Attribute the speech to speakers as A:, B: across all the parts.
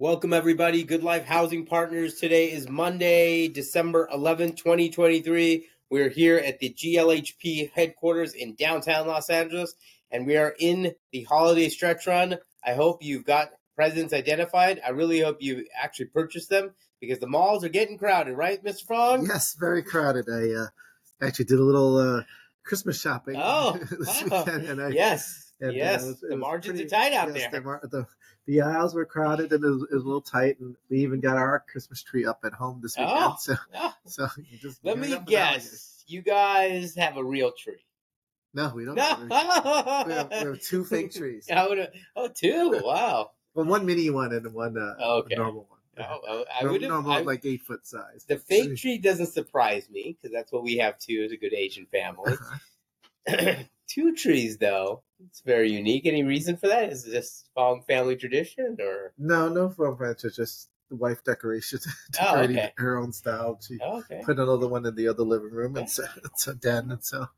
A: Welcome, everybody. Good Life Housing Partners. Today is Monday, December 11th, 2023. We're here at the GLHP headquarters in downtown Los Angeles, and we are in the holiday stretch run. I hope you've got presents identified. I really hope you actually purchased them because the malls are getting crowded, right, Mr. Frog?
B: Yes, very crowded. I uh, actually did a little uh, Christmas shopping.
A: Oh,
B: this
A: wow.
B: weekend, and I,
A: yes.
B: and, uh,
A: yes.
B: it was- it
A: the margins
B: pretty-
A: are tight out
B: yes,
A: there.
B: The, the, the aisles were crowded and it was, it was a little tight, and we even got our Christmas tree up at home this weekend.
A: Oh.
B: So,
A: Ah,
B: so you just
A: let me
B: up and down.
A: guess. You guys have a real tree.
B: No, we don't.
A: No.
B: We have, we have, two fake trees.
A: I would oh, two. Wow.
B: Well, one mini one and one uh,
A: Okay.
B: normal one.
A: Oh, oh, I would have.
B: normal, like eight foot size.
A: The fake tree doesn't surprise me because that's what we have too as a good Asian family. Two trees, though, it's very unique. Any reason for that? Is it just following family tradition, or
B: No, no foam plants. It's just the wife decoration,
A: Oh,
B: decorating
A: okay.
B: her own style. She
A: oh, okay,
B: put another one in the other living room, and so it's a den, and so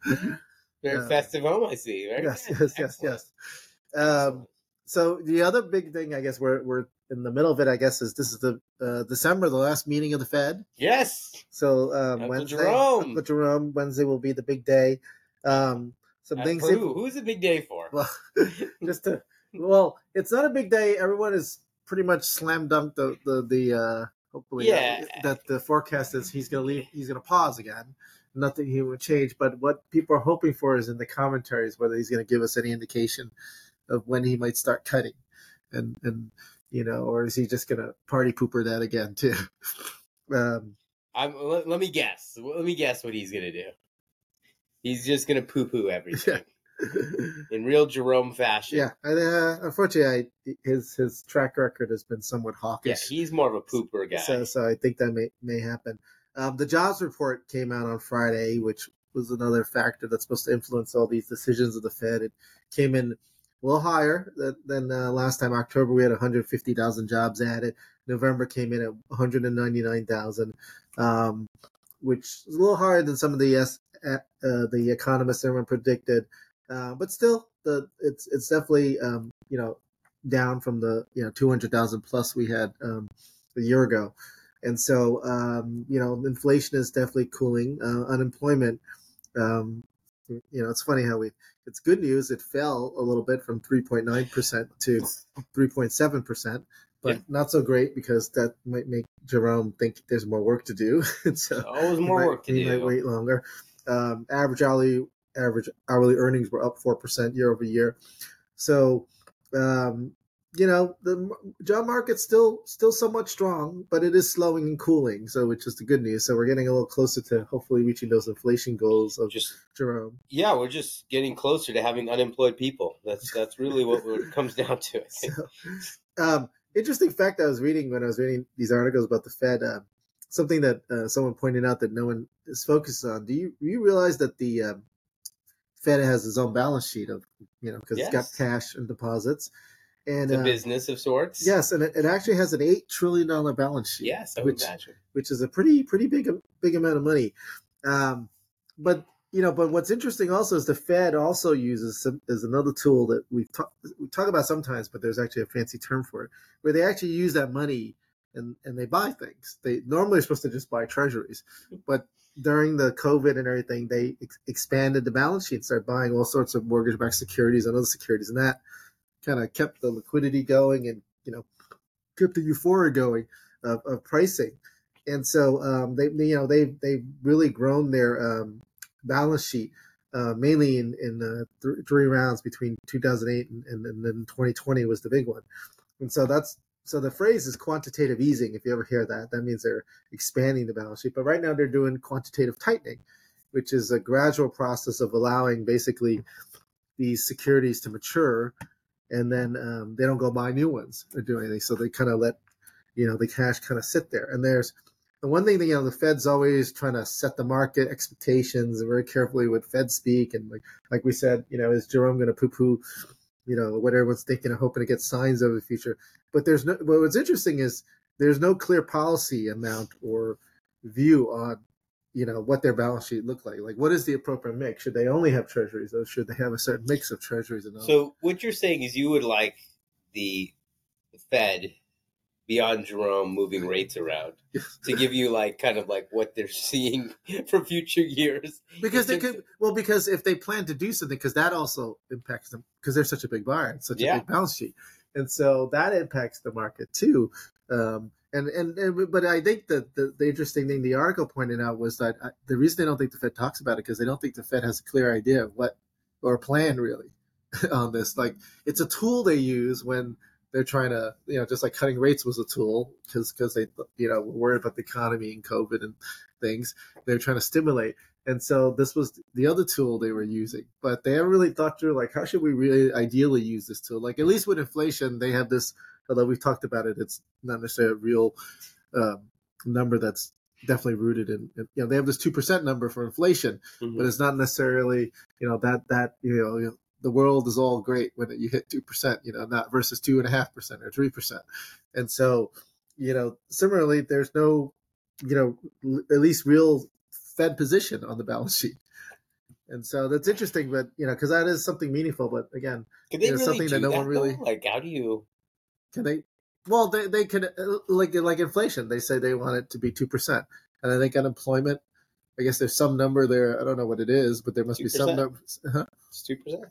A: very
B: uh,
A: festive home? I see. Very
B: yes,
A: good.
B: yes, yes,
A: Excellent.
B: yes. Um, so the other big thing, I guess, we're we're in the middle of it. I guess is this is the uh, December, the last meeting of the Fed.
A: Yes.
B: So um,
A: Uncle
B: Wednesday,
A: Jerome.
B: Uncle Jerome, Wednesday will be the big day. Um, some
A: Uh,
B: things.
A: for
B: they-
A: who? Who's a big day for?
B: well, just to well, it's not a big day. Everyone is pretty much slam dunked the the the uh, hopefully
A: Yeah.
B: that, that the forecast is he's gonna leave. He's gonna pause again. Nothing he would change. But what people are hoping for is in the commentaries whether he's gonna give us any indication of when he might start cutting, and and you know, or is he just gonna party pooper that again too? Um,
A: I'm, let, let me guess. Let me guess what he's gonna do. He's just gonna poo poo everything in real Jerome fashion.
B: yeah, and, uh, unfortunately, I, his his track record has been somewhat
A: Yeah,
B: hawkish.
A: he's more of a pooper guy.
B: So, so I think that may may happen. Um, the jobs report came out on Friday, which was another factor that's supposed to influence all these decisions of the Fed. It came in a little higher than, than uh, last time. October we had 150,000 jobs added. November came in at 199,000, um, which is a little higher than some of the uh, the economists everyone predicted, uh, but still, the it's it's definitely um, you know down from the you know 200,000 plus we had um, a year ago. And so, um, you know, inflation is definitely cooling. Uh, unemployment, um, you know, it's funny how we, it's good news. It fell a little bit from 3.9% to 3.7%, but
A: Yeah.
B: not so great because that might make Jerome think there's more work to do. so
A: Always more
B: might-
A: work to
B: he
A: do.
B: might wait longer. Um, average hourly average hourly earnings were up four percent year over year. So, um, you know, the job market's still still somewhat strong, but it is slowing and cooling. So, which is the good news. So, we're getting a little closer to hopefully reaching those inflation goals of
A: Just
B: Jerome.
A: yeah, we're just getting closer to having unemployed people. That's that's really what it comes down to. I think.
B: So, um, interesting fact I was reading when I was reading these articles about the Fed. Uh, something that uh, someone pointed out that no one is focused on. Do you you realize that the um, Fed has its own balance sheet of you know because it's got cash and deposits, and
A: It's a
B: uh,
A: business of sorts.
B: yes, and it, it actually has an eight trillion dollar balance sheet.
A: Yes, I
B: which
A: imagine.
B: which is a pretty pretty big big amount of money. Um, but you know, but what's interesting also is the Fed also uses some, is another tool that we've talk, we talk about sometimes, but there's actually a fancy term for it, where they actually use that money and and they buy things. They normally are supposed to just buy treasuries, but during the COVID and everything, they ex- expanded the balance sheet, started buying all sorts of mortgage-backed securities and other securities, and that kind of kept the liquidity going and you know kept the euphoria going of, of pricing and so um, they, they, you know, they've they've really grown their um, balance sheet uh, mainly in in uh, th- three rounds between 2008 and, and, and then 2020 was the big one, and so that's so the phrase is quantitative easing. If you ever hear that, that means they're expanding the balance sheet. But right now they're doing quantitative tightening, which is a gradual process of allowing basically these securities to mature, and then um, they don't go buy new ones or do anything. So they kind of let you know the cash kind of sit there. And there's the one thing that you know the Fed's always trying to set the market expectations very carefully with Fed speak and like like we said, you know, is Jerome going to poo poo, you know, what everyone's thinking and hoping to get signs of the future. But there's no. But what's interesting is there's no clear policy amount or view on you know what their balance sheet look like. Like what is the appropriate mix? Should they only have treasuries, or should they have a certain mix of treasuries and?
A: So what you're saying is you would like the Fed beyond Jerome moving rates around to give you like kind of like what they're seeing for future years.
B: because they could well because if they plan to do something because that also impacts them because they're such a big buyer and such
A: Yeah.
B: a big balance sheet and so that impacts the market too um and and, and but i think that the, the interesting thing the article pointed out was that uh, the reason they don't think the fed talks about it because they don't think the fed has a clear idea of what or plan really on this like it's a tool they use when they're trying to you know just like cutting rates was a tool because because they you know were worried about the economy and covid and things. They're trying to stimulate. And so this was the other tool they were using. But they haven't really thought through like how should we really ideally use this tool? Like at least with inflation they have this although we've talked about it it's not necessarily a real um, number that's definitely rooted in, in you know they have this 2% number for inflation
A: Mhm.
B: but it's not necessarily you know that that you know the world is all great when you hit 2%, you know, not versus 2.5% or 3%. And so, you know, similarly, there's no, you know, at least real Fed position on the balance sheet. And so that's interesting, but, you know, because that is something meaningful. But again,
A: it's
B: you know,
A: really
B: something that no
A: that,
B: one really.
A: Though? Like, how do you.
B: Can they. Well, they, they can, uh, like, like inflation, they say they want it to be 2%. And I think unemployment, I guess there's some number there. I don't know what it is, but there must 2%. be some number. Huh?
A: It's 2%.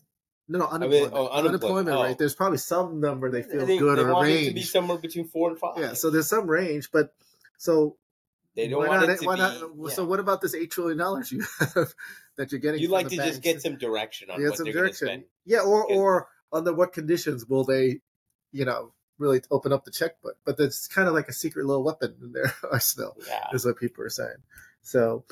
B: No, no, unemployment.
A: I mean, oh, unemployment,
B: unemployment
A: oh.
B: rate. There's probably some number they feel
A: they,
B: good
A: they
B: or
A: want range. It to be somewhere between four and five.
B: Yeah, so there's some range, but so
A: they don't
B: why
A: want
B: not,
A: it to
B: why
A: be,
B: not,
A: yeah.
B: So what about this eight trillion dollars you have that you're getting?
A: You like to
B: banks?
A: just get some direction on
B: you
A: what they're going spend.
B: Yeah, or or under what conditions will they, you know, really open up the checkbook? But that's kind of like a secret little weapon in their arsenal,
A: yeah.
B: is what people are saying. So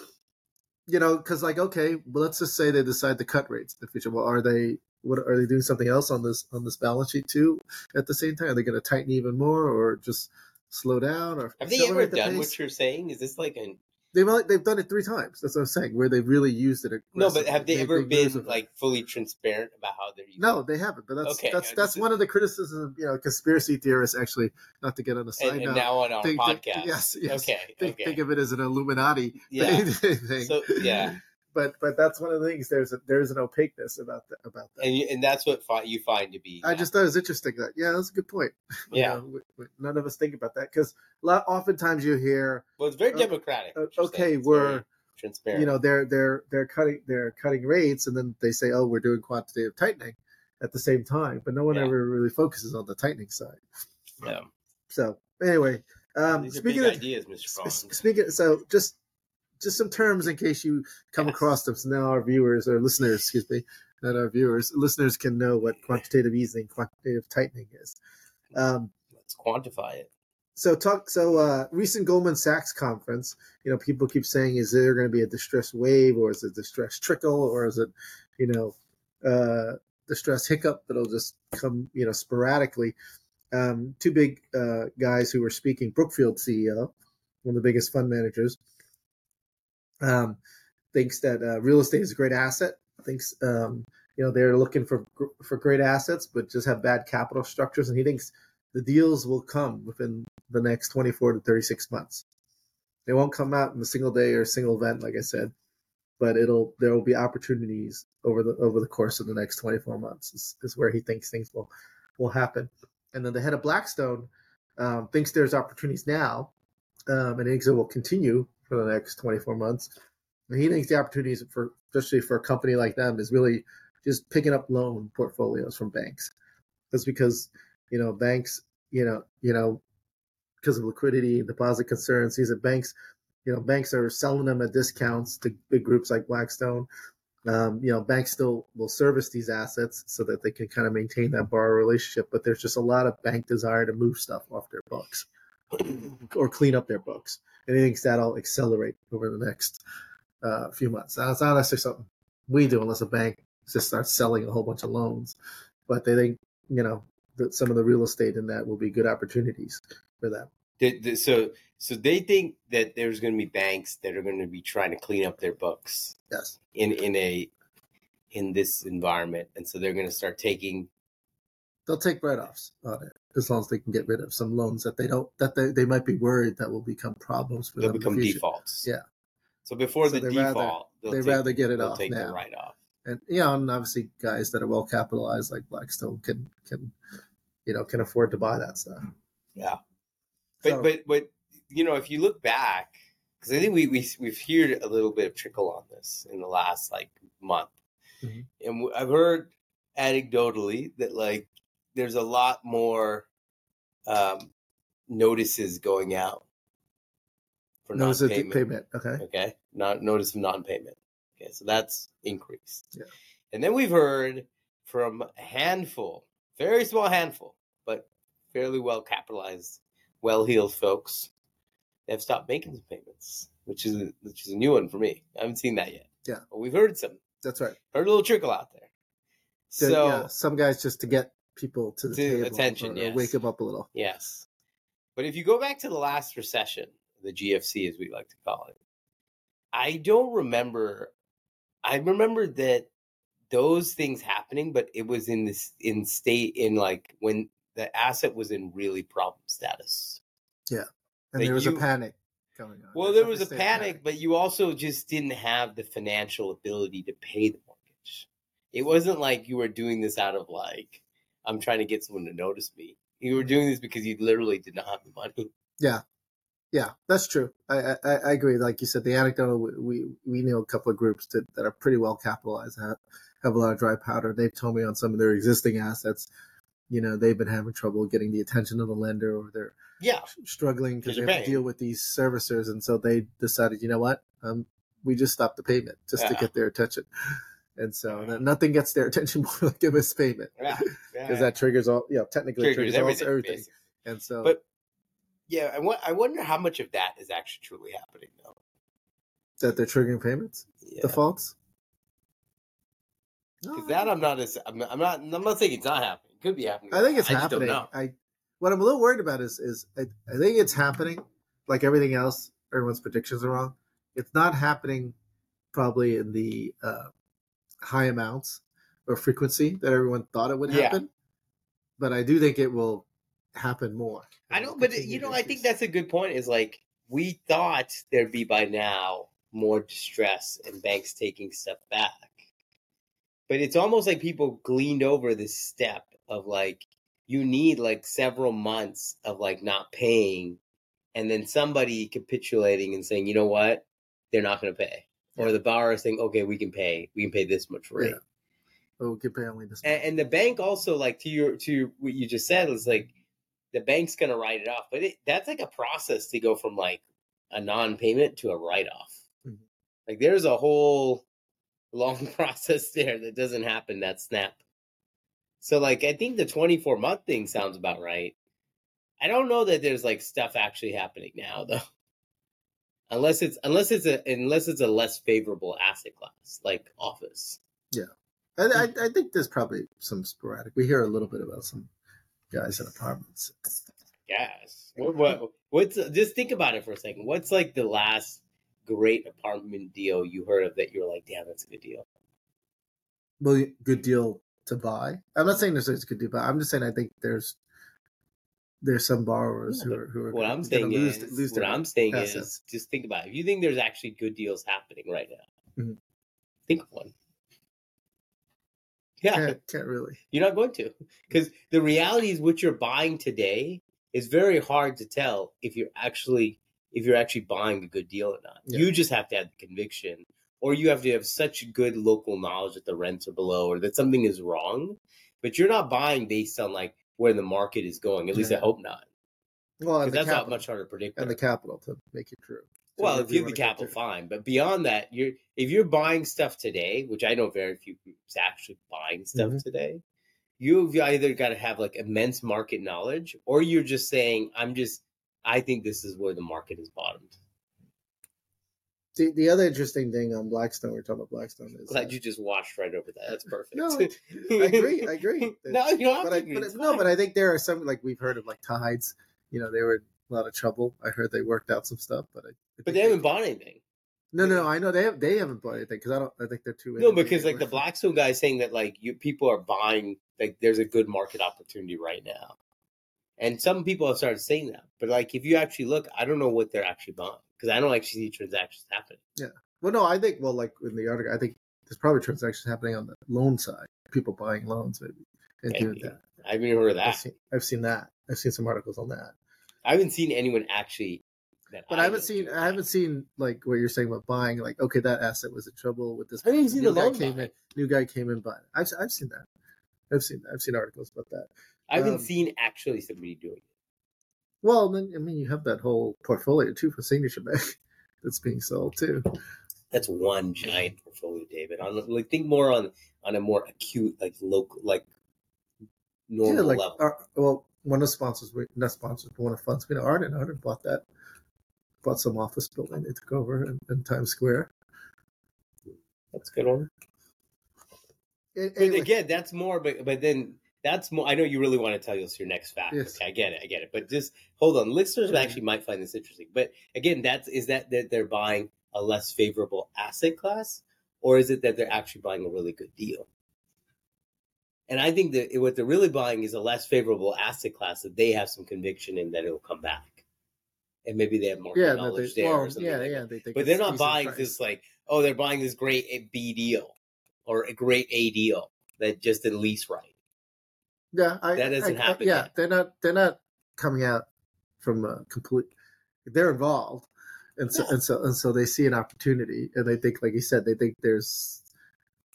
B: you know, because like, okay, well, let's just say they decide to cut rates in the future. Well, are they what are they doing something else on this on this balance sheet too? At the same time, are they going to tighten even more, or just slow down, or
A: Have they ever
B: the
A: done
B: pace?
A: what you're saying? Is this like an
B: They've only, they've done it three times. That's what I'm saying. Where they've really used it.
A: no? But have they
B: made
A: ever been like fully transparent about how they're using?
B: No, they haven't. But that's
A: Okay,
B: that's
A: I
B: that's one of the criticisms. You know, conspiracy theorists actually not to get on the side
A: And, and now on our
B: think- think-
A: podcast.
B: yes, yes.
A: Okay.
B: think,
A: okay.
B: think of it as an Illuminati
A: yeah.
B: thing.
A: So yeah,
B: but but that's one of the things. There's a, there's an opaqueness about that about that.
A: and you, and that's what fi- you find to be.
B: I just thought it was interesting that yeah, that's a good point. You
A: yeah.
B: know, we- we- none of us think about that because oftentimes you hear
A: Well, it's very
B: uh,
A: democratic.
B: uh, okay. We're
A: transparent.
B: you know they're they're they're cutting they're cutting rates and then they say oh we're doing quantitative tightening at the same time, but no one
A: Yeah.
B: ever really focuses on the tightening side.
A: yeah.
B: So anyway, um,
A: These
B: speaking of
A: ideas, Mr.
B: Speaking, so just just some terms in case you come
A: Yes.
B: across them. So now our viewers or listeners, excuse me, not our viewers, listeners can know what quantitative easing, quantitative tightening is. Um,
A: Let's quantify it.
B: so talk. So uh, recent Goldman Sachs conference. You know, people keep saying, is there going to be a distress wave, or is it distress trickle, or is it, you know, uh, distress hiccup that'll just come, you know, sporadically? Um, two big uh, guys who were speaking. Brookfield CEO, one of the biggest fund managers, um, thinks that uh, real estate is a great asset. Thinks um, you know they're looking for for great assets, but just have bad capital structures, and he thinks the deals will come within the next 24 to 36 months. They won't come out in a single day or a single event, like I said, but it'll there will be opportunities over the over the course of the next 24 months. Is, is where he thinks things will will happen. And then the head of Blackstone um, thinks there's opportunities now, um, and thinks it will continue for the next 24 months. And he thinks the opportunities for especially for a company like them is really just picking up loan portfolios from banks. That's because you know banks, you know, you know, because of liquidity deposit concerns, these are banks. You know, banks are selling them at discounts to big groups like Blackstone. Um, you know, banks still will service these assets so that they can kind of maintain that borrower relationship. But there's just a lot of bank desire to move stuff off their books or clean up their books, and he thinks that'll accelerate over the next uh, few months. Now, it's not necessarily something we do unless a bank just starts selling a whole bunch of loans, but they think you know that some of the real estate in that will be good opportunities for them.
A: The- the- so so they think that there's going to be banks that are going to be trying to clean up their books
B: Yes.
A: in in a in this environment, and so they're going to start taking.
B: They'll take write-offs on it as long as they can get rid of some loans that they don't that they, they might be worried that will become problems for
A: They'll
B: them. in the
A: become defaults.
B: Yeah.
A: So before
B: So
A: the
B: rather-
A: default, they'll
B: They
A: take,
B: rather get it off
A: take the
B: now.
A: write off.
B: and you know, and obviously guys that are well capitalized like Blackstone can can you know can afford to buy that stuff.
A: Yeah. But
B: So-
A: but but you know, if you look back, because I think we we we've heard a little bit of trickle on this in the last like month,
B: Mhm.
A: and i've heard anecdotally that like there's a lot more um, notices going out for
B: Notice of
A: non-payment.
B: payment. Okay.
A: Okay, not notice of non-payment. Okay, so that's increased.
B: Yeah.
A: And then we've heard from a handful, very small handful, but fairly well capitalized, well-heeled folks that have stopped making some payments, which is a, which is a new one for me. I haven't seen that yet.
B: Yeah.
A: but we've heard some,
B: That's right.
A: heard a little trickle out there.
B: So,
A: So
B: yeah, some guys just to get people to the
A: To
B: table,
A: attention, yes.
B: wake them up a little.
A: Yes. But if you go back to the last recession, the GFC as we like to call it, I don't remember I remember that those things happening, but it was in this in state in like when the asset was in really problem status. Yeah.
B: And
A: That
B: there was
A: you-
B: a panic coming on.
A: Well, there was a
B: state
A: panic, but you also just didn't have the financial ability to pay the mortgage. It wasn't like you were doing this out of like, I'm trying to get someone to notice me. You were doing this because you literally did not have the money.
B: Yeah, yeah, that's true. I, I I agree. Like you said, the anecdotal we we, know a couple of groups that, that are pretty well capitalized, have, have a lot of dry powder. They've told me on some of their existing assets, you know, they've been having trouble getting the attention of the lender, or they're
A: Yeah.
B: struggling because they have to deal with these servicers, and so they decided, you know what, um, we just stopped the payment just to get their attention, and so
A: Yeah.
B: nothing gets their attention more like a missed payment
A: Yeah.
B: because that triggers all, you know, technically
A: triggers
B: triggers,
A: everything.
B: everything,
A: basically.
B: and so
A: But yeah, I, I wonder how much of that is actually truly happening though.
B: that they're triggering payments
A: Yeah.
B: defaults.
A: Because that I'm not as I'm, I'm not I'm not saying it's not happening. It could be happening.
B: I think it's
A: I
B: happening. I what I'm a little worried about is is I, I think it's happening. Like everything else, everyone's predictions are wrong. It's not happening probably in the uh, high amounts or frequency that everyone thought it would
A: Yeah.
B: happen. But I do think it will happen more.
A: I don't, but
B: uh,
A: you
B: to
A: know, I think that's a good point. Is like we thought there'd be by now more distress and banks taking stuff back, but it's almost like people gleaned over this step of like you need like several months of like not paying, and then somebody capitulating and saying, you know what, they're not going to pay, or the borrower saying, okay, we can pay, we can pay this much rate.
B: Yeah. Oh, get pay only this.
A: and, and the bank also like to your to what you just said is like the bank's gonna write it off but it, that's like a process to go from like a non-payment to a write-off
B: Mhm.
A: like there's a whole long process there that doesn't happen that snap so like i think the 24 month thing sounds about right i don't know that there's like stuff actually happening now though unless it's unless it's a unless it's a less favorable asset class like office Yeah,
B: I, I, I think there's probably some sporadic. We hear a little bit about some guys in apartments.
A: Yes. What, what what's just think about it for a second. What's like the last great apartment deal you heard of that you're like, damn, that's a good deal.
B: Well, good deal to buy. I'm not saying there's a good deal, but I'm just saying I think there's there's some borrowers
A: Yeah,
B: who are who are
A: What I'm saying
B: lose,
A: is,
B: lose
A: what I'm saying
B: assets.
A: is, just think about it. If you think there's actually good deals happening right now,
B: Mhm.
A: think of one. Yeah,
B: can't, can't really.
A: you're not going to, because the reality is, what you're buying today is very hard to tell if you're actually if you're actually buying a good deal or not.
B: Yeah.
A: You just have to have the conviction, or you have to have such good local knowledge that the rents are below or that something is wrong. But you're not buying based on like where the market is going. At least I hope not,
B: Well,
A: because
B: and the
A: that's not much harder to predict.
B: and the capital to make it true. So
A: well, if you have the capital, fine. But beyond that, you're if you're buying stuff today, which I know very few groups actually buying stuff
B: Mhm.
A: today, you've either got to have like immense market knowledge, or you're just saying, "I'm just, I think this is where the market is bottomed."
B: The, the other interesting thing on Blackstone, we are talking about Blackstone, is
A: Glad
B: uh,
A: you just washed right over that. That's perfect.
B: No, I agree. I agree.
A: no, you don't
B: but I, but no, but I think there are some like we've heard of like Tides. You know, they were in a lot of trouble. I heard they worked out some stuff, but I, I
A: but they haven't bought anything.
B: No, no, I know they have. They haven't bought anything because I don't. I think they're too.
A: No, because like the Blackstone guy is saying that like you people are buying like there's a good market opportunity right now, and some people have started saying that. But like if you actually look, I don't know what they're actually buying because I don't actually see transactions happening. Yeah.
B: Well, no, I think well, like in the article, I think there's probably transactions happening on the loan side. People buying loans, maybe, and doing
A: Maybe.
B: that.
A: I haven't even heard of
B: I've
A: that.
B: seen, I've seen that. I've seen some articles on that.
A: I haven't seen anyone actually. That
B: But I haven't seen I haven't seen like what you're saying about buying. Like, okay, that asset was in trouble with this.
A: I haven't seen the
B: guy
A: loan
B: came in. New guy came in, but I've I've seen that. I've seen. I've seen articles about that.
A: I haven't
B: um,
A: seen actually somebody doing it.
B: Well, then I mean, you have that whole portfolio too for Signature Bank that's being sold too.
A: That's one giant portfolio, David. On like think more on on a more acute, like local, like normal
B: yeah, like
A: level.
B: our, well, one of the sponsors, we, not sponsors, but one of the funds, we know Arden. Arden bought that, bought some office building they took over in, in Times Square.
A: That's a good one.
B: A-
A: But
B: anyway,
A: again, that's more. But but then that's more. I know you really want to tell us your next fact.
B: Yes.
A: Okay, I get it. I get it. But just hold on. Listeners
B: Yeah.
A: actually might find this interesting. But again, that's is that that they're buying a less favorable asset class, or is it that they're actually buying a really good deal? And I think that what they're really buying is a less favorable asset class that they have some conviction in that it will come back, and maybe they have more
B: yeah,
A: knowledge there
B: well, yeah
A: like
B: yeah they think
A: but they're not buying
B: price.
A: this like, oh, they're buying this great eh, B deal or a great A deal that just at least right.
B: Yeah, I,
A: That doesn't
B: I- Yeah, they're not. They're not coming out from a complete. They're involved, and so
A: Yeah.
B: and so and so they see an opportunity, and they think, like you said, they think there's,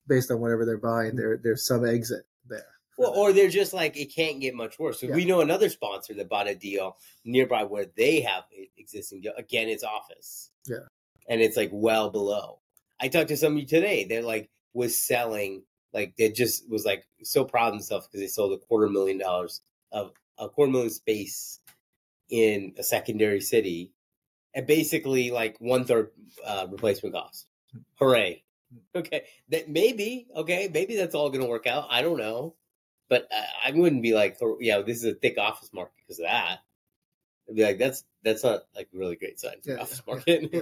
B: based on whatever they're buying, there there's some exit there.
A: Well, or they're just like it can't get much worse. So
B: Yeah.
A: we know another sponsor that bought a deal nearby where they have existing deal. Again, it's office.
B: Yeah.
A: and it's like well below. I talked to somebody today. They're like was selling like they just was like so proud of themselves because they sold a quarter million dollars of a quarter million space in a secondary city at basically like one third uh, replacement cost. Hooray! Okay, that maybe okay, maybe that's all going to work out. I don't know, but I, I wouldn't be like, "Oh, yeah, this is a thick office market because of that. I'd be like, that's that's not like a really great sign for the
B: Yeah,
A: office
B: yeah,
A: market.
B: yeah.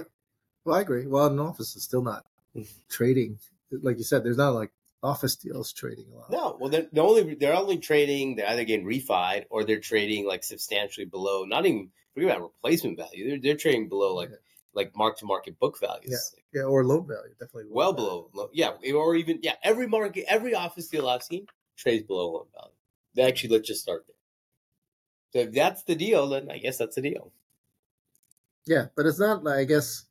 B: Well, I agree. Well, an office is still not trading, like you said. There's not like office deals trading a lot.
A: No, well, they're, they're only they're only trading. They're either getting refied or they're trading like substantially below. Not even forget about replacement value. They're they're trading below like
B: Yeah.
A: like mark to market book values.
B: Yeah, yeah, or loan value, definitely. loan
A: well
B: value.
A: below. low- Yeah, or even yeah. Every market, every office deal I've seen trades below loan value. Actually let's just start there. So if that's the deal, then I guess that's the deal.
B: Yeah, but it's not I guess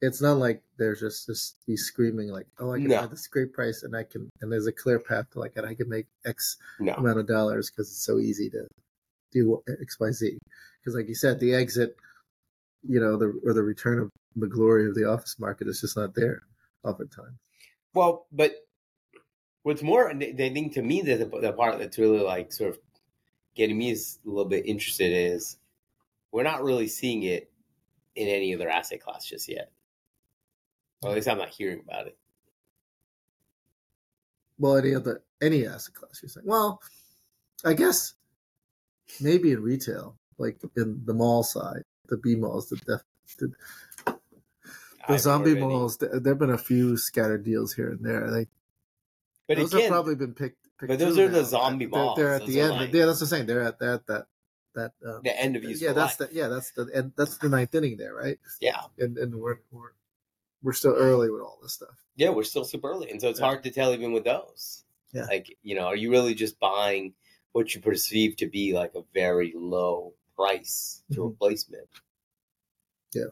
B: it's not like there's just this he's screaming like, oh, I can
A: No.
B: buy this great price and I can and there's a clear path to like and I can make X
A: No,
B: amount of dollars because it's so easy to do X Y Z. Because like you said, the exit, you know, the or the return of the glory of the office market is just not there oftentimes.
A: Well, but what's more, the thing to me that the, the part that's really like sort of getting me is a little bit interested is we're not really seeing it in any other asset class just yet. Or at least I'm not hearing about it.
B: Well, any other any asset class, you're saying? Well, I guess maybe in retail, like in the mall side, the B malls, the def, the, the zombie
A: heard of any.
B: malls. There have been a few scattered deals here and there. They
A: But
B: those
A: again,
B: have probably been picked. picked
A: but those are the
B: now.
A: zombie
B: They're-
A: malls.
B: They're, at
A: Those
B: the end.
A: like-
B: yeah, that's the same. They're at that that that. Um,
A: the end of use.
B: yeah, that's the yeah that's the and that's the ninth inning there, right?
A: yeah.
B: And and we're we're we're still early with all this stuff.
A: Yeah, we're still super early, and so it's
B: Yeah.
A: hard to tell even with those.
B: Yeah.
A: Like, you know, are you really just buying what you perceive to be like a very low price to
B: Mhm.
A: replacement?
B: Yeah.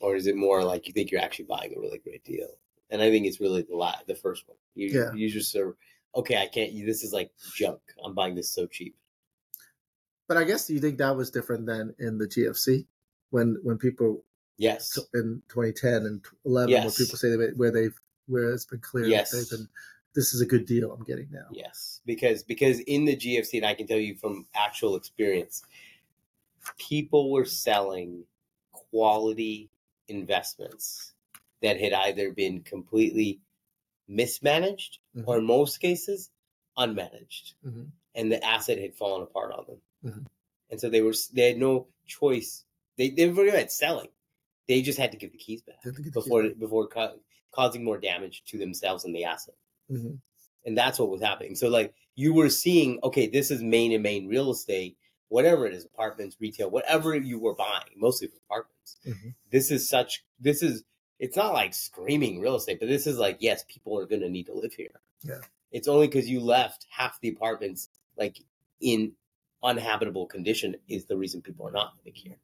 A: Or is it more like you think you're actually buying a really great deal? And I think it's really the la- the first one. You,
B: Yeah.
A: you just of, okay, I can't. This is like junk. I'm buying this so cheap.
B: But I guess you think that was different than in the GFC when when people
A: Yes.
B: in 2010 and 11
A: Yes.
B: where people say they, where they've where it's been clear
A: Yes.
B: that they've been this is a good deal I'm getting now.
A: Yes, because because in the GFC, and I can tell you from actual experience, people were selling quality investments that had either been completely mismanaged
B: Mhm.
A: or in most cases unmanaged,
B: Mhm.
A: and the asset had fallen apart on them.
B: Mhm.
A: And so they were they had no choice. They they were at selling. They just had to give the keys back
B: the keys
A: before
B: back.
A: before ca- causing more damage to themselves and the asset
B: Mhm.
A: and that's what was happening. So like you were seeing, okay, this is main and main real estate, whatever it is, apartments, retail, whatever you were buying, mostly apartments.
B: Mhm.
A: This is such. This is. It's not like screaming real estate, but this is like yes, people are going to need to live here.
B: Yeah.
A: It's only because you left half the apartments like in unhabitable condition is the reason people are not living here.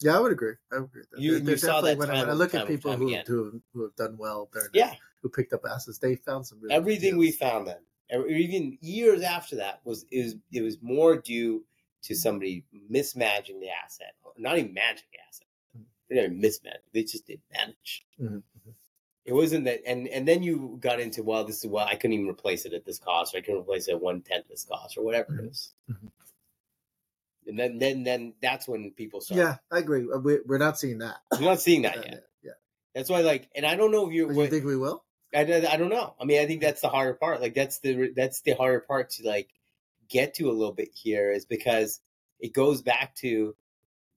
B: Yeah, I would agree. I would agree. With that.
A: You- you saw that
B: when,
A: time
B: I look
A: time
B: at people who, who have, who have done well during
A: Yeah,
B: who picked up assets, they found some really
A: everything we found then, even years after that, was is it was more due to somebody mismanaging the asset, not even managing the asset. They didn't mismanage; they just didn't manage.
B: Mhm.
A: It wasn't that, and and then you got into well, this is well, I couldn't even replace it at this cost, or I couldn't replace it at one tenth this cost, or whatever it is.
B: Mhm.
A: And then then then that's when people start.
B: Yeah, I agree. Uh, We, we're not seeing that.
A: We're not seeing that yet.
B: yeah.
A: That's why, like, and I don't know if you're.
B: But you think we will?
A: I, I don't know. I mean, I think that's the harder part. Like that's the that's the harder part to like get to a little bit here is because it goes back to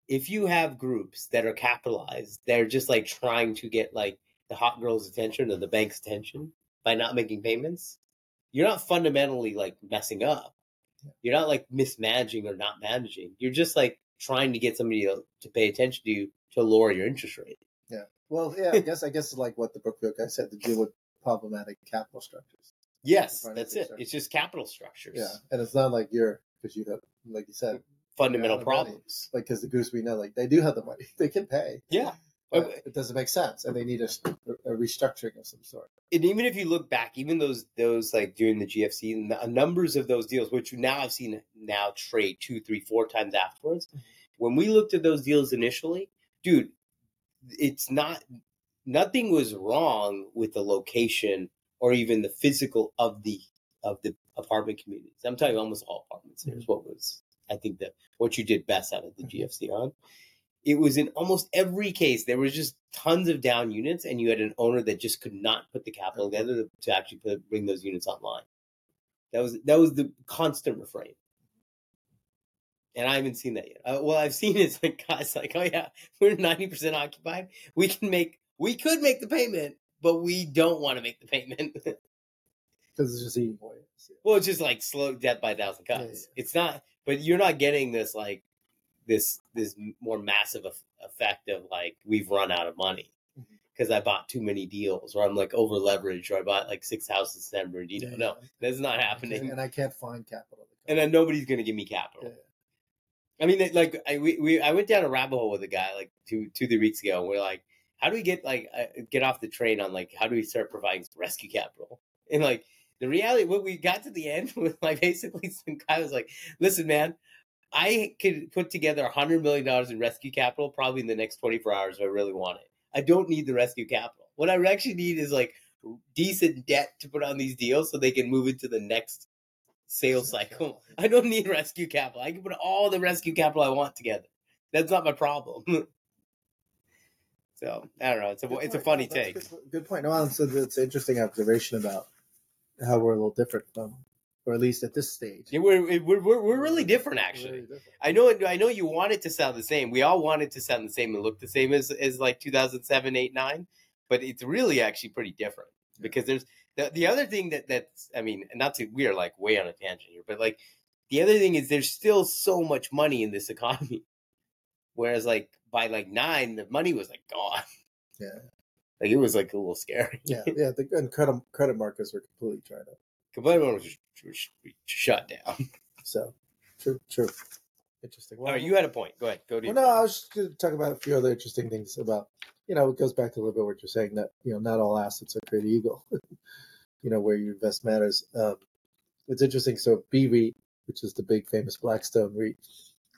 A: if you have groups that are capitalized, they're just like trying to get like the hot girl's attention or the bank's attention by not making payments. You're not fundamentally like messing up. You're not like mismanaging or not managing. You're just like trying to get somebody to, to pay attention to you to lower your interest rate. Yeah.
B: Well, yeah, I guess I guess like what the Brookfield guy said to deal with problematic capital structures.
A: Yes, that's it.
B: structure.
A: It's just capital structures.
B: Yeah, and it's not like you're because you have, like you said,
A: fundamental problems.
B: like because the goose we know, like they do have the money, they can pay.
A: Yeah.
B: But it doesn't make sense, and they need a, a restructuring of some sort.
A: And even if you look back, even those those like during the GFC, uh, numbers of those deals, which now I've seen now trade two, three, four times afterwards. When we looked at those deals initially, dude, it's not nothing was wrong with the location or even the physical of the of the apartment communities. I'm talking almost all apartments. Here's what was I think that what you did best out of the GFC on. It was in almost every case there was just tons of down units, and you had an owner that just could not put the capital together to, to actually put, bring those units online. That was that was the constant refrain, and I haven't seen that yet. Uh, well, I've seen it's like guys like, oh yeah, we're ninety percent occupied. We can make we could make the payment, but we don't want to make the payment.
B: Because it's just eating away.
A: Well, it's just like slow death by a thousand cuts.
B: Yeah, yeah.
A: It's not, but you're not getting this like this this more massive effect of like we've run out of money because I bought too many deals, or I'm like over leveraged, or I bought like six houses in San Bernardino.
B: Yeah,
A: No, that's not happening,
B: and I can't find capital.
A: and then nobody's gonna give me capital.
B: Yeah.
A: I mean, like I we, we I went down a rabbit hole with a guy like two two three weeks ago, and we're like, how do we get like uh, get off the train on like how do we start providing rescue capital? And like the reality, what we got to the end was like basically some guy was like, listen, man. I could put together hundred million dollars in rescue capital probably in the next twenty four hours if I really want it. I don't need the rescue capital. What I actually need is like decent debt to put on these deals so they can move into the next sales cycle. I don't need rescue capital. I can put all the rescue capital I want together. That's not my problem. so I don't know. It's a
B: Good
A: it's a funny
B: No,
A: take.
B: Good, good point. No, so it's an interesting observation about how we're a little different from, or at least at this stage.
A: Yeah, we're, we're we're we're really different actually.
B: really different.
A: I know I know you want it to sound the same. We all want it to sound the same and look the same as as like 2007, 8, 9, but it's really actually pretty different because there's the, the other thing that that's I mean, not to we are like way on a tangent here, but like the other thing is there's still so much money in this economy. Whereas like by like 9 the money was like gone.
B: Yeah.
A: Like it was like a little scary.
B: Yeah, yeah. The and credit credit markets were completely dried up.
A: Completely was shut down.
B: So true, true. Interesting.
A: All right, you had a point. Go ahead. Go to
B: Well, no, I was just going to talk about a few other interesting things about, you know, it goes back to a little bit what you're saying that, you know, not all assets are created equal, you know, where you invest matters. Um, it's interesting. So B REIT, which is the big famous Blackstone REIT,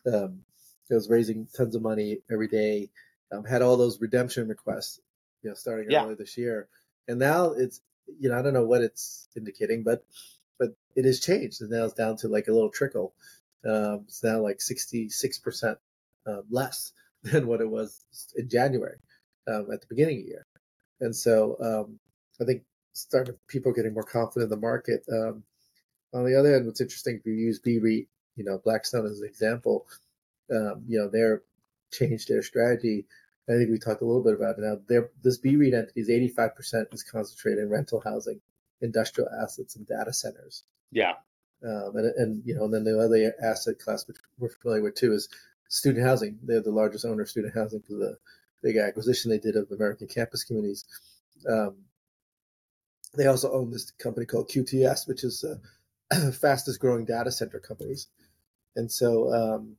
B: um, it was raising tons of money every day, um, had all those redemption requests, you know, starting
A: Yeah.
B: earlier this year. And now it's, you know, I don't know what it's indicating, but it has changed. And now it's down to like a little trickle. Um, it's now like 66% uh, less than what it was in January um, at the beginning of the year. And so um, I think starting people getting more confident in the market. Um, on the other end, what's interesting if you use B REIT, you know, Blackstone as an example, um, you know, they're changed their strategy. I think we talked a little bit about it now. Their, this B REIT entity is 85% is concentrated in rental housing, industrial assets, and data centers.
A: Yeah.
B: Um, and, and you know, and then the other asset class which we're familiar with too is student housing. They're the largest owner of student housing because of the big acquisition they did of American Campus Communities. Um, they also own this company called QTS, which is the fastest growing data center companies. and so um,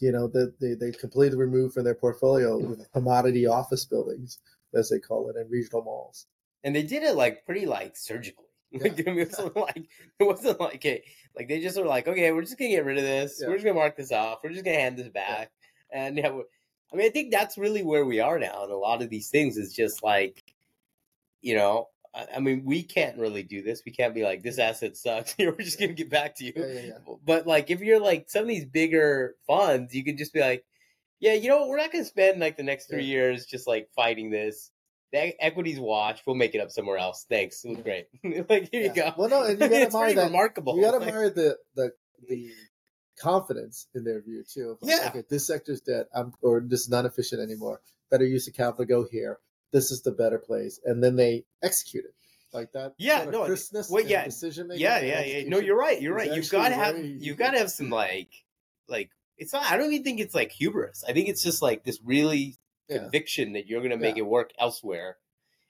B: you know the, they they completely removed from their portfolio commodity office buildings, as they call it, and regional malls.
A: And they did it like pretty like surgically. Like,
B: Yeah.
A: I it wasn't like it wasn't like a like they just were like, okay, we're just gonna get rid of this.
B: Yeah.
A: We're just gonna mark this off. We're just gonna hand this back. And yeah, we're- I mean, I think that's really where we are now. And a lot of these things is just like, you know, I, I mean, we can't really do this. We can't be like, this asset sucks. We're just gonna get back to you.
B: Yeah, yeah, yeah.
A: But like, if you're like some of these bigger funds, you can just be like, yeah, you know, what? we're not gonna spend like the next three
B: Yeah.
A: years just like fighting this. The equities watch. We'll make it up somewhere else. Thanks. It was great. like here you go.
B: Well, no, and you gotta admire
A: pretty
B: that.
A: remarkable.
B: You got to
A: Like,
B: admire the the the confidence in their view too. Like,
A: Yeah.
B: okay, this sector's dead, I'm, or this is not efficient anymore. Better use of capital. Go here. This is the better place, and then they execute it like that.
A: Yeah, no,
B: crispness
A: well, yeah,
B: decision making.
A: yeah, yeah, yeah. No, you're right. You're right. You've got to have. You've got to have some like, like. It's not. I don't even think it's like hubris. I think it's just like this really
B: Yeah.
A: Conviction that you're going to make
B: Yeah.
A: it work elsewhere,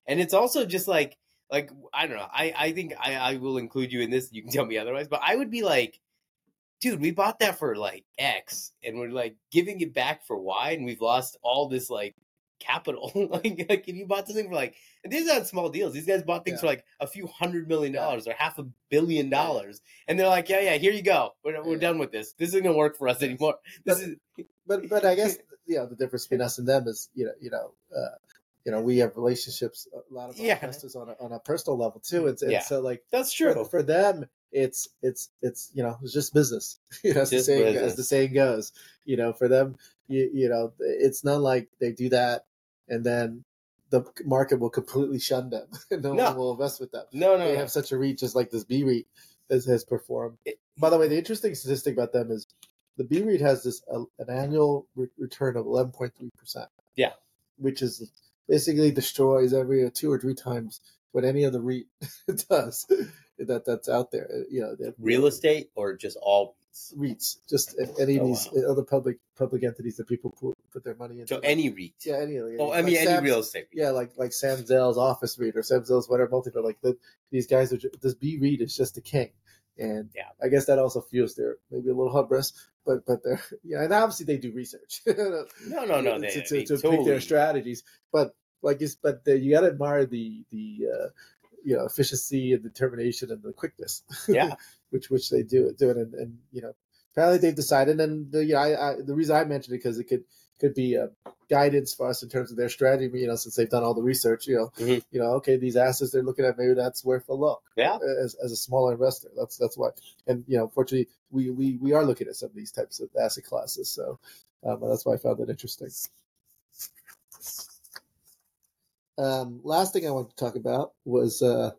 A: and it's also just like, like I don't know. I I think I I will include you in this. You can tell me otherwise, but I would be like, dude, we bought that for like X, and we're like giving it back for Y, and we've lost all this like capital. like, like if you bought something for like, and these aren't small deals. These guys bought things
B: Yeah.
A: for like a few hundred million
B: Yeah.
A: dollars or half a billion dollars, and they're like, yeah, yeah, here you go. We're, we're
B: Yeah.
A: done with this. This isn't gonna work for us anymore. This
B: But-
A: is
B: but but I guess you know the difference between us and them is you know you know uh, you know we have relationships a lot of our
A: Yeah.
B: investors on a, on a personal level too, and, and
A: Yeah.
B: so like
A: that's true.
B: for them it's it's it's you know it's just business you know as the
A: Just
B: saying
A: business.
B: as the saying goes you know for them you, you know it's not like they do that and then the market will completely shun them no,
A: No.
B: one will invest with them
A: No, no,
B: they
A: no.
B: have such a reach just like this B REIT has, has performed.
A: It-
B: By the way, the interesting statistic about them is the B REIT has this uh, an annual re- return of eleven point three percent.
A: Yeah.
B: which is basically destroys every uh, two or three times what any other REIT does that that's out there. Uh, You know,
A: Real estate or just all
B: REITs, just any of
A: Oh,
B: these other public public entities that people put, put their money into.
A: so any REIT.
B: yeah, any. the-
A: Oh, I
B: like
A: mean any
B: Sam's-
A: real estate. REIT.
B: yeah, like like Sam Zell's office REIT or Sam Zell's whatever multiple. Like the, these guys are ju- this B REIT is just the king, and
A: Yeah.
B: I guess that also fuels their maybe a little hubris, but but they're yeah, and obviously they do research.
A: No, no, no.
B: to,
A: They,
B: to,
A: they
B: to pick their strategies, but like it's but the, you got to admire the the uh, you know efficiency and determination and the quickness.
A: Yeah.
B: which which they do do it, and, and you know apparently they've decided, and the you know, I, I, the reason I mentioned it because it could could be a guidance for us in terms of their strategy. You know, since they've done all the research, you know,
A: Mhm.
B: you know, okay, these assets they're looking at, maybe that's worth a look.
A: Yeah.
B: as, as a smaller investor, that's that's why. And you know, fortunately, we we we are looking at some of these types of asset classes, so um, that's why I found that interesting. Um, last thing I wanted to talk about was, uh,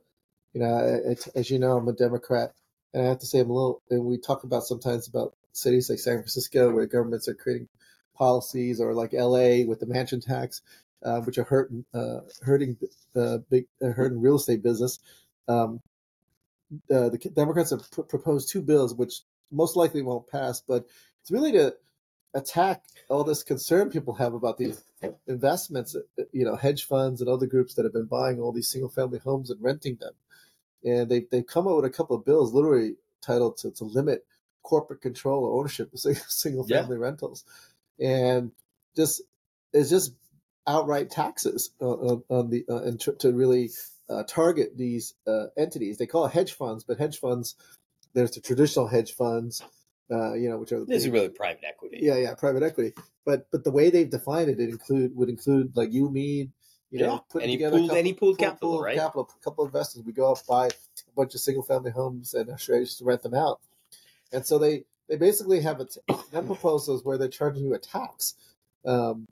B: you know, I, I- as you know, I'm a Democrat, and I have to say I'm a little. And we talk about sometimes about cities like San Francisco where governments are creating policies, or like LA with the mansion tax, uh, which are hurting uh, hurting uh, big uh, hurting real estate business. Um, uh, the Democrats have pr- proposed two bills, which most likely won't pass, but it's really to attack all this concern people have about these investments, you know, hedge funds and other groups that have been buying all these single family homes and renting them. And they, they've come up with a couple of bills literally titled to, to limit corporate control or ownership of single
A: Yeah.
B: family rentals. And just, it's just outright taxes on, on, the, uh, and tr- to really uh, target these uh, entities. They call it hedge funds, but hedge funds, there's the traditional hedge funds, uh, you know, which are the
A: This is really private equity.
B: yeah, yeah, private equity. But but the way they've defined it, it include would include like you, me, you know,
A: Yeah,
B: putting
A: any
B: together a
A: pooled-
B: couple,
A: any pooled
B: pool-
A: capital,
B: pool
A: right?
B: Capital, a couple of investors. We go up buy a bunch of single family homes and Australians to rent them out, and so they they basically have a t- them proposals where they're charging you a tax, um,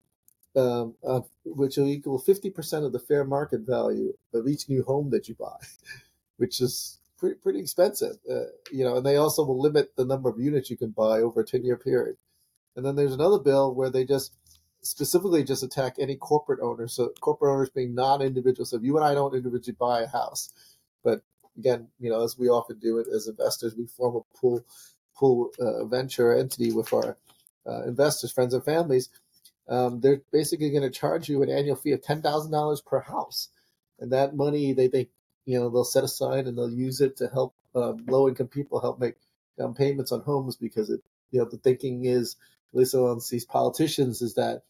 B: um, uh, which will equal fifty percent of the fair market value of each new home that you buy, which is pretty pretty expensive, uh, you know. And they also will limit the number of units you can buy over a ten year period. And then there's another bill where they just specifically just attack any corporate owners. So corporate owners being non-individuals. So if you and I don't individually buy a house, but again, you know, as we often do it as investors, we form a pool pool uh, venture entity with our uh, investors, friends, and families. Um, they're basically going to charge you an annual fee of ten thousand dollars per house, and that money they think you know they'll set aside and they'll use it to help um, low income people help make down payments on homes because it you know the thinking is at least on these politicians is that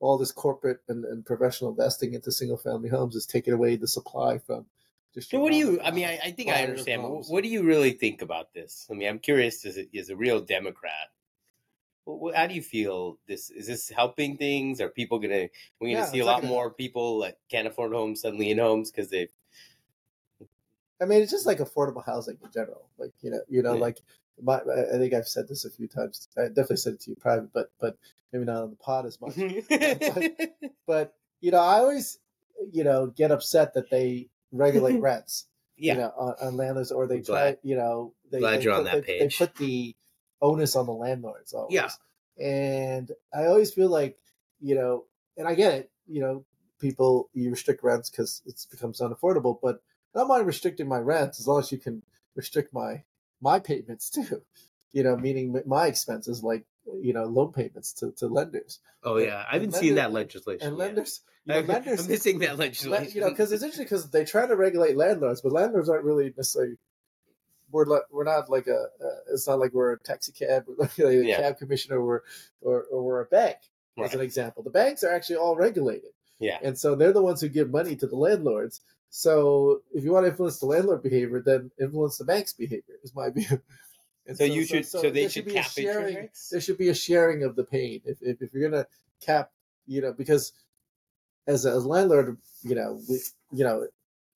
B: all this corporate and, and professional investing into single family homes is taking away the supply from
A: So what do you? I mean, I, I think I understand. But what do you really think about this? I mean, I'm curious as a, as a real Democrat. What, how do you feel? This is this helping things? Are people gonna? We're gonna
B: Yeah,
A: see a lot more people that can't afford homes suddenly in homes because they.
B: I mean, it's just like affordable housing in general. Like you know, you know,
A: Yeah.
B: like my, I I think I've said this a few times. I definitely said it to you private, but but maybe not on the pod as much. but you know, I always you know get upset that they regulate mm-hmm. rents.
A: yeah,
B: You know, on, on landlords, or they try. You know, they,
A: glad
B: they
A: you're on
B: put,
A: that
B: they,
A: page.
B: They put the onus on the landlords. Always.
A: Yeah.
B: and I always feel like you know, and I get it. You know, people you restrict rents because it becomes unaffordable, but I don't mind restricting my rents as long as you can restrict my my payments too. You know, meaning my expenses like you know loan payments to, to lenders
A: oh yeah, I haven't seen that legislation.
B: and lenders. You know, lenders,
A: I'm missing that legislation.
B: you know, because it's interesting because they try to regulate landlords, but landlords aren't really necessarily. We're le- we're not like a. Uh, it's not like we're a taxi cab, we're like a
A: Yeah.
B: cab commissioner, or, or or we're a bank, as an example. The banks are actually all regulated.
A: yeah,
B: And so they're the ones who give money to the landlords. So if you want to influence the landlord behavior, then influence the bank's behavior, is my view. And
A: so, you should. So, they
B: there
A: should
B: be a
A: cap
B: sharing. There should be a sharing of the pain. If if, if you're gonna cap, you know, because as a, as landlord, you know, we you know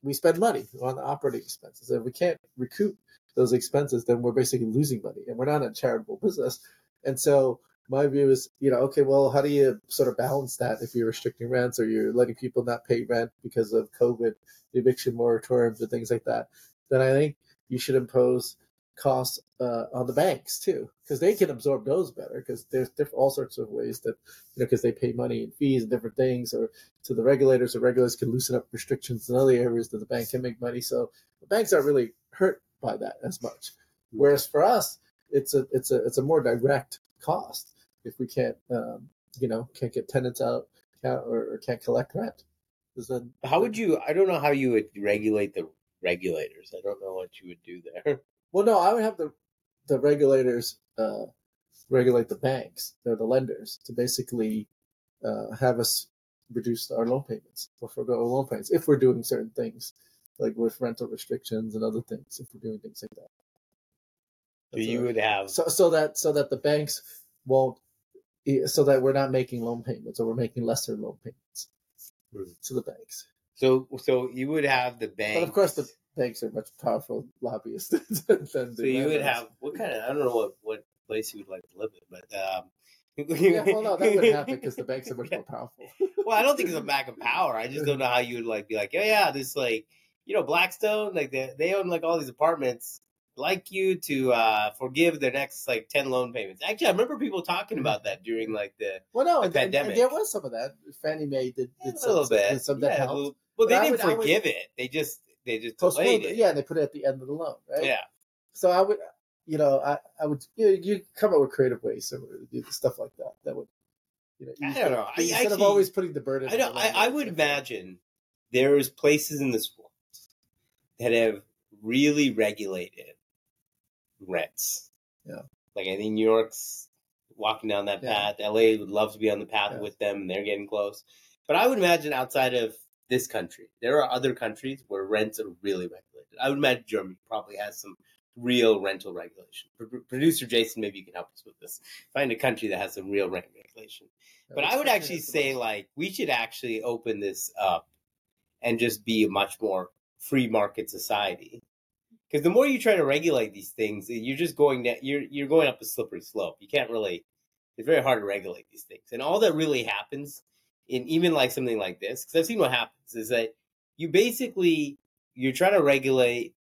B: we spend money on the operating expenses. If we can't recoup those expenses, then we're basically losing money, and we're not a charitable business. And so my view is, you know, okay, well, how do you sort of balance that if you're restricting rents or you're letting people not pay rent because of COVID, the eviction moratoriums and things like that? Then I think you should impose costs uh, on the banks too, because they can absorb those better. Because there's diff- all sorts of ways that you know, because they pay money and fees and different things, or to the regulators, the regulators can loosen up restrictions in other areas that the bank can make money. So the banks aren't really hurt by that as much. Whereas for us, it's a it's a it's a more direct cost if we can't um, you know can't get tenants out can't, or, or can't collect rent. then-
A: How would you? I don't know how you would regulate the regulators. I don't know what you would do there.
B: Well, no, I would have the the regulators uh, regulate the banks, they're the lenders, to basically uh, have us reduce our loan payments or forego our loan payments if we're doing certain things, like with rental restrictions and other things. If we're doing things like that, That's
A: you would have.
B: so so that so that the banks won't, so that we're not making loan payments or we're making lesser loan payments
A: Hmm.
B: to the banks.
A: So so you would have the bank.
B: But of course, the banks are much powerful lobbyists than the
A: So you would have what kind of? I don't know what what place you would like to live in, but um.
B: Yeah, well, no, that wouldn't happen because the banks are much more powerful.
A: Well, I don't think it's a back of power. I just don't know how you would like be like, oh yeah, this like you know Blackstone, like they they own like all these apartments. Like you to uh forgive their next like ten loan payments. Actually, I remember people talking about that during like the
B: Well, no,
A: The
B: and, and- and
A: pandemic.
B: there was some of that. Fannie Mae did,
A: a
B: did some,
A: little bit.
B: some that
A: yeah,
B: helped.
A: well, well, they
B: But
A: didn't
B: would- I would-
A: forgive it. They just they just
B: Postponed it. Yeah, and they put it at the end of the loan, right?
A: yeah.
B: So I would, you know, I, I would, you, know, you come up with creative ways to do stuff like that. That would, you know,
A: I
B: instead-
A: don't know. I
B: instead of always putting the burden.
A: I
B: on
A: don't. I, I would imagine there's places in this world that have really regulated rents.
B: Yeah.
A: Like I think New York's walking down that
B: Yeah.
A: path. LA would love to be on the path
B: Yeah.
A: with them, and they're getting close. But I would imagine outside of this country, there are other countries where rents are really regulated. I would imagine Germany probably has some real rental regulation. Pro- Producer Jason, maybe you can help us with this. Find a country that has some real rent regulation. But I would actually say like we should actually open this up and just be a much more free market society. Because the more you try to regulate these things, you're just going down, you're you're going up a slippery slope. You can't really. It's very hard to regulate these things, and all that really happens in even like something like this, because I've seen what happens is that you basically you're trying to regulate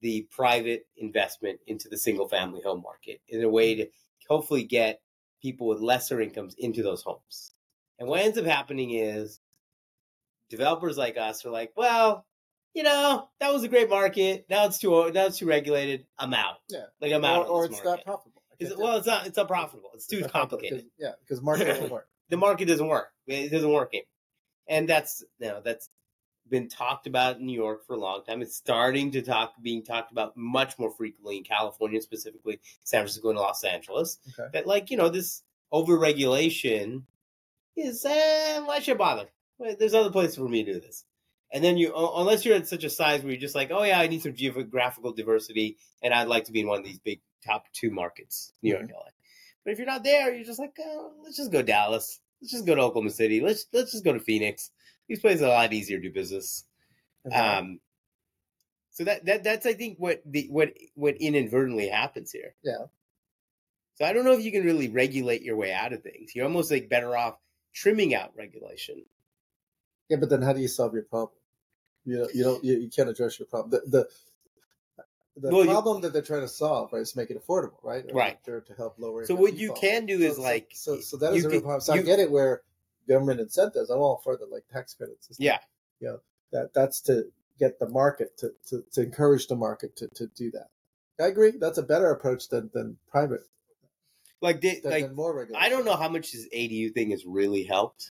A: the private investment into the single family home market in a way to hopefully get people with lesser incomes into those homes. And what ends up happening is developers like us are like, well, you know, that was a great market. Now it's too now it's too regulated. I'm out.
B: Yeah.
A: Like I'm
B: or,
A: out.
B: or it's
A: market.
B: not profitable.
A: It- well, it's not. It's unprofitable. It's too
B: It's profitable Yeah, because market doesn't work.
A: The market doesn't work. It doesn't work. It. And that's you know that's been talked about in New York for a long time. It's starting to talk being talked about much more frequently in California, specifically San Francisco and Los Angeles.
B: Okay.
A: That like you know this overregulation is eh, why should I bother? There's other places for me to do this. And then you, unless you're at such a size where you're just like, oh yeah, I need some geographical diversity, and I'd like to be in one of these big top two markets, New York, LA. But if you're not there, you're just like, oh, let's just go Dallas. Let's just go to Oklahoma City. Let's let's just go to Phoenix. These places are a lot easier to do business.
B: Okay.
A: Um, so that that that's I think what the what what inadvertently happens here.
B: Yeah.
A: So I don't know if you can really regulate your way out of things. You're almost like better off trimming out regulation.
B: yeah, but then how do you solve your problem? You know, you don't you, you can't address your problem. The the, the
A: Well, you-
B: problem that they're trying to solve, right, is make it affordable, right? Or
A: Right.
B: To, to help lower.
A: So what you can do is
B: So-
A: like
B: so so that
A: you
B: a real problem. So I get it where government incentives. I'm all for the like tax credits. Yeah.
A: Yeah.
B: You know, that that's to get the market to, to, to encourage the market to, to do that. I agree. That's a better approach than, than private,
A: like they,
B: than,
A: like
B: than more regulation.
A: I don't know how much this ADU thing has really helped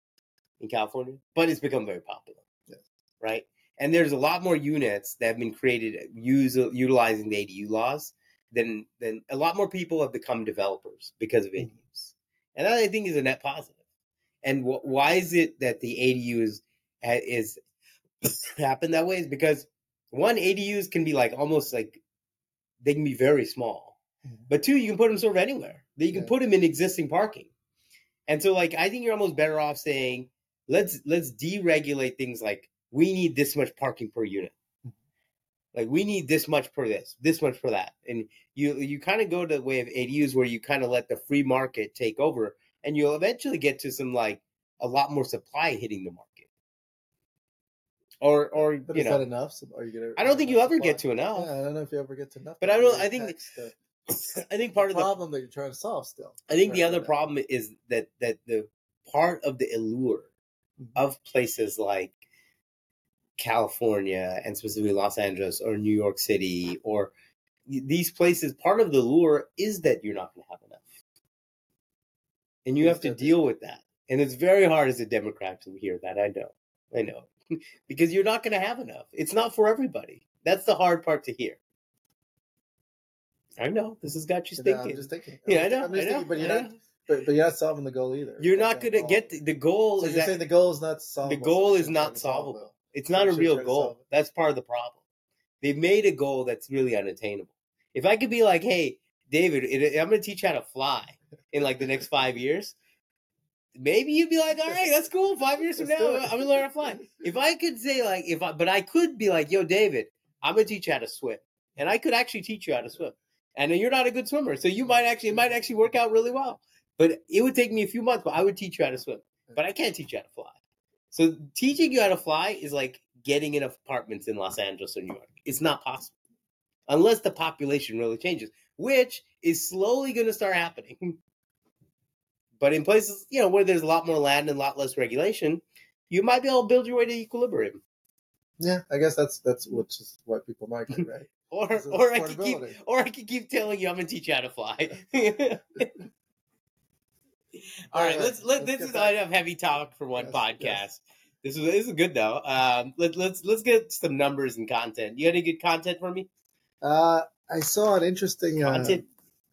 A: in California, but it's become very popular.
B: Yes.
A: Right? And there's a lot more units that have been created use, utilizing the ADU laws than than a lot more people have become developers because of
B: Mhm.
A: ADUs. And that I think is a net positive. And wh- why is it that the ADU is is happened that way? Is because one ADUs can be like almost like they can be very small,
B: Mhm.
A: but two you can put them sort of anywhere. That you can
B: Yeah.
A: put them in existing parking. And so, like, I think you're almost better off saying, let's let's deregulate things like we need this much parking per unit. Like we need this much per this, this much for that. And you you kind of go to the way of ADUs where you kind of let the free market take over and you'll eventually get to some like a lot more supply hitting the market. Or or
B: But
A: you
B: is
A: know
B: that enough? So Are you gonna?
A: I don't think you ever get to enough.
B: Yeah, I don't know if you ever get to enough.
A: But I don't- I think
B: the-
A: I think part
B: the
A: of the
B: problem that you're trying to solve still.
A: I think the other problem is that that the part of the allure
B: Mhm.
A: of places like California and specifically Los Angeles or New York City or these places, part of the lure is that you're not going to have enough, and you have to deal with that. And it's very hard as a Democrat to hear that. I know, I know, because you're not going to have enough. It's not for everybody. That's the hard part to hear. I know this has got you thinking.
B: I'm just thinking.
A: yeah, I know.
B: I'm just
A: I know.
B: thinking, but you're not. But, but you're not solving the goal either.
A: You're not going to get the, the goal.
B: So
A: is
B: you're
A: that
B: saying the goal is not solvable.
A: the goal is not
B: trying to solve
A: solvable.
B: It.
A: It's not a real goal. That's part of the problem. They've made a goal that's really unattainable. If I could be like, hey, David, it, I'm going to teach you how to fly in like the next five years, maybe you'd be like, all right, that's cool. Five years from
B: Let's
A: now. I'm going to learn how to fly. If I could say like, if I, but I could be like, yo, David, I'm going to teach you how to swim, and I could actually teach you how to swim. And you're not a good swimmer, so you might actually it might actually work out really well. But it would take me a few months, but I would teach you how to swim. But I can't teach you how to fly. So teaching you how to fly is like getting in apartments in Los Angeles or New York. It's not possible unless the population really changes, which is slowly going to start happening. But in places, you know, where there's a lot more land and a lot less regulation, you might be able to build your way to equilibrium.
B: Yeah, I guess that's that's which is what people migrate, right?
A: Or, or I could keep, or I could keep telling you I'm gonna teach you how to fly. All right, let's let this is
B: back-
A: enough heavy talk for one
B: Yes,
A: podcast.
B: yes.
A: This is this is good though. Um, let, let's let's get some numbers and content. You got any good content for me?
B: Uh, I saw an interesting uh,
A: Content.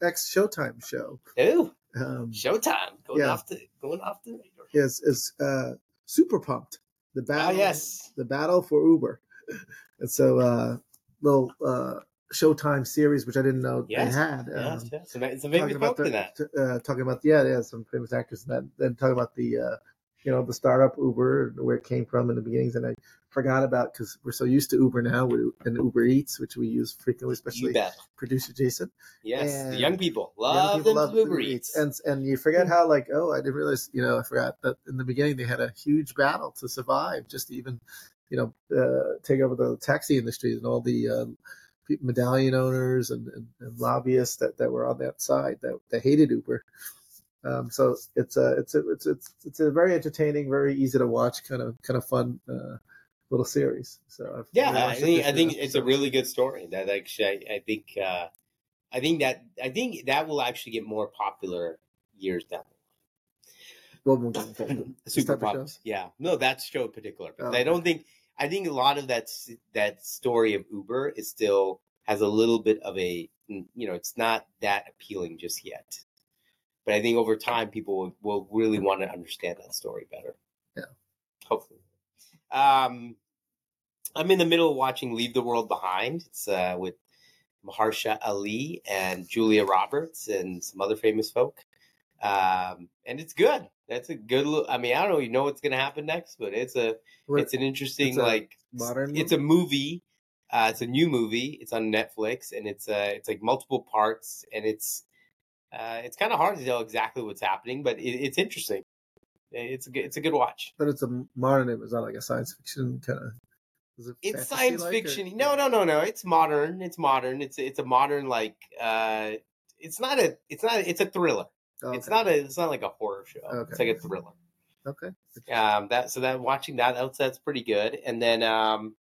B: X Showtime show.
A: Ooh,
B: Um,
A: Showtime going
B: Yeah.
A: off the going off the radar.
B: is uh, super pumped. The battle,
A: Ah, yes.
B: the battle for Uber. and so, uh, little uh, Showtime series, which I didn't know
A: Yes,
B: they had.
A: Yes,
B: um,
A: yes. Some famous
B: about the,
A: that.
B: uh, talking about yeah, yeah, some famous actors and that. Then talking about the uh, you know the startup Uber and where it came from in the beginnings, and I forgot about because we're so used to Uber now and Uber Eats, which we use frequently, especially producer Jason.
A: Yes, the young people
B: Young
A: love
B: people
A: them
B: love
A: Uber Eats.
B: and and you forget how like oh I didn't realize you know I forgot that in the beginning they had a huge battle to survive just to even you know uh, take over the taxi industry and all the um, medallion owners and, and, and lobbyists that, that were on that side that, that hated Uber. Um, so it's a it's a it's it's it's a very entertaining, very easy to watch, kind of kind of fun uh, little series. So I've
A: Yeah, I think I think it's a really good story. That actually, I, I think, uh, I think that I think that will actually get more popular years down.
B: Well, we'll get into it. This
A: Super
B: type of
A: Pups.
B: shows?
A: Yeah, no, that show in particular. Because
B: Oh,
A: I don't think I think a lot of that that story of Uber is still has a little bit of a you know it's not that appealing just yet. But I think over time people will, will really want to understand that story better.
B: Yeah.
A: hopefully. Um, I'm in the middle of watching Leave the World Behind. It's uh, with Mahershala Ali and Julia Roberts and some other famous folk. Um, and it's good. That's a good look. I mean, I don't even know what's going to happen next, but it's a it's an interesting
B: it's a
A: like
B: modern
A: it's a movie. Uh, it's a new movie. It's on Netflix, and it's uh, it's like multiple parts, and it's uh, it's kind of hard to tell exactly what's happening, but it, it's interesting. It's a good, it's a good watch.
B: but it's a modern. It was not like a science fiction kind of. It
A: It's science
B: or-
A: fiction. No, no, no, no. It's modern. It's modern. It's it's a modern like. uh It's not a. It's not. It's a thriller.
B: Oh,
A: It's not a. It's not like a horror show.
B: Okay.
A: It's like a thriller.
B: Okay.
A: um that so that watching that that's that's pretty good and then um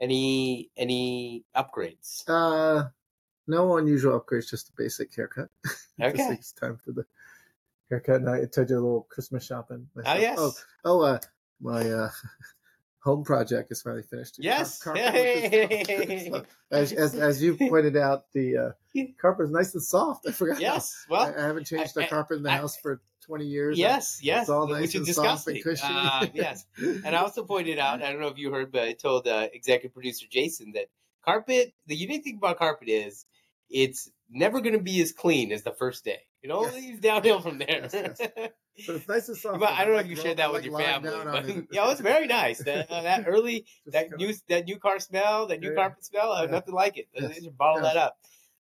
A: any any upgrades
B: Uh, no unusual upgrades, just a basic haircut.
A: Okay
B: it's time for the haircut. And I told you a little Christmas shopping.
A: oh yes
B: Oh, oh, uh, my uh, home project is finally finished.
A: Yes.
B: Car- is-
A: Yay.
B: as, as as you pointed out, the uh, carpet is nice and soft. I forgot.
A: yes
B: I,
A: well
B: I haven't changed the
A: I-
B: carpet in the
A: I-
B: house for twenty years.
A: yes yes
B: It's all nice
A: which
B: and soft and cushiony.
A: uh, yes and i also pointed out i don't know if you heard but i told uh, executive producer jason that carpet the unique thing about carpet is it's never going to be as clean as the first day it only is downhill from there
B: Yes, but it's nice and soft.
A: But I don't know
B: like
A: if you shared that
B: like
A: with your family. But, yeah, it was very nice. That, uh, that early, that new, that new car smell, that new
B: Yeah.
A: carpet smell, uh,
B: Yeah.
A: nothing like it.
B: Yes.
A: They just bottle
B: Yes.
A: that up.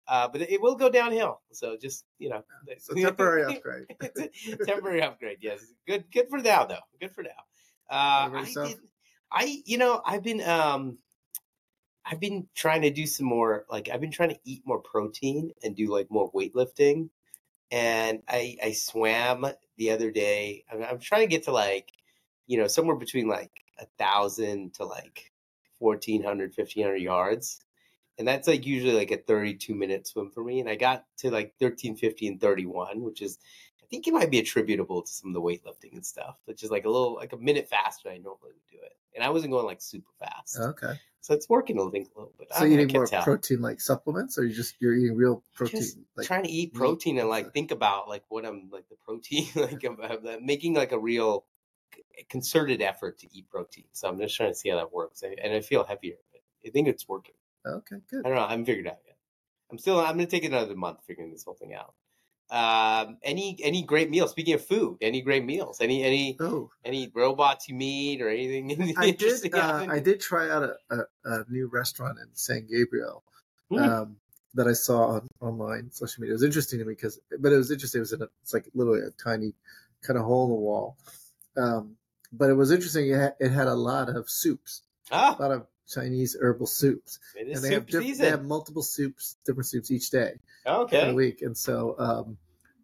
A: Uh, but it will go downhill. So just you know,
B: It's a temporary upgrade.
A: Temporary upgrade. Yes, good. Good for now, though. Good for now. Uh, I did. I you know I've been um, I've been trying to do some more like I've been trying to eat more protein and do like more weightlifting, and I I swam the other day. I'm, I'm trying to get to like you know somewhere between like a thousand to like 1400 1500 yards and that's like usually like a 32 minute swim for me and i got to like 1350 and 31 which is think it might be attributable to some of the weightlifting and stuff which is like a little like a minute faster than i normally would do it and i wasn't going like super fast
B: Okay.
A: so it's working a little, a little bit
B: So you eating more
A: tell.
B: protein like supplements, or you just you're eating real protein?
A: Just
B: like
A: trying to eat protein and
B: and
A: like think about like what i'm like the protein like about that, making like a real concerted effort to eat protein so i'm just trying to see how that works and i feel heavier but i think it's working
B: okay, good.
A: I don't know. I haven't figured it out yet. I'm still. I'm going to take another month figuring this whole thing out. Um, any any great meals? Speaking of food, any great meals? Any any
B: Oh,
A: any robots you meet or anything
B: I did. Uh. I did try out a, a, a new restaurant in San Gabriel
A: Hmm.
B: um, that I saw on online social media. It was interesting to me because, but it was interesting. It was in a, it's like literally a tiny kind of hole in the wall. Um, but it was interesting. It had, it had a lot of soups,
A: Ah,
B: a lot of Chinese herbal soups,
A: it is
B: and they have diff- they have multiple soups, different soups each day.
A: okay.
B: week, and so um,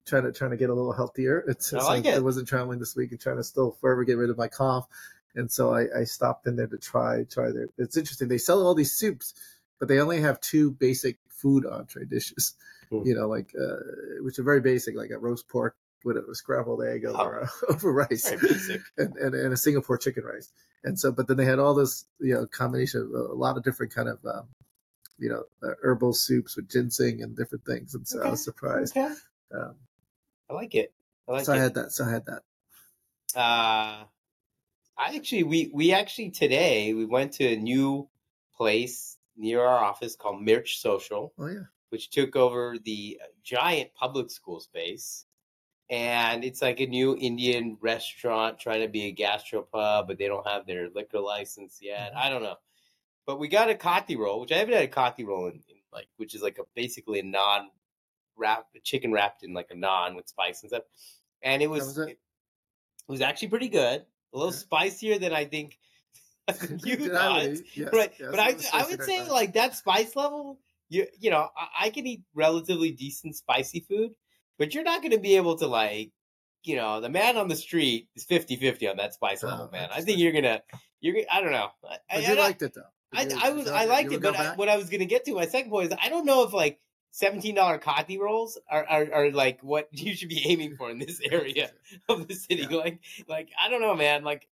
B: trying to trying to get a little healthier. It's,
A: I
B: it's
A: like it.
B: I wasn't traveling this week and trying to still forever get rid of my cough, and so I, I stopped in there to try try their. It's interesting. They sell all these soups, but they only have two basic food entree dishes.
A: Hmm.
B: You know, like uh, which are very basic, like a roast pork with a scrambled egg over uh, over rice, and, and and a Singapore chicken rice. And so, but then they had all this, you know, combination of a lot of different kind of, um, you know, uh, herbal soups with ginseng and different things. And so I was surprised.
A: Okay.
B: Um,
A: I like it. I like
B: so I had that. So I had that.
A: Uh, I actually we we actually today we went to a new place near our office called Mirch Social.
B: Oh yeah.
A: which took over the giant public school space. And it's like a new Indian restaurant trying to be a gastropub, but they don't have their liquor license yet.
B: Mhm.
A: I don't know. But we got a kati roll, which I haven't had a kati roll in, in like, which is like a basically a naan wrap, chicken wrapped in like a naan with spice and stuff. And it was,
B: was it?
A: it was actually pretty good. A little
B: Okay.
A: spicier than I think you thought
B: I? Yes,
A: right
B: yes,
A: but i i would say like that spice level you you know I, I can eat relatively decent spicy food but you're not going to be able to like you know the man on the street is 50-50 on that spice
B: Oh,
A: level man i think you're gonna you're gonna, i don't know I,
B: But
A: I,
B: you
A: I,
B: liked it though.
A: I, I was i liked it but I, what i was gonna get to my second point is i don't know if like $17 kati rolls are, are, are like what you should be aiming for in this area of the city
B: Yeah.
A: like like i don't know man like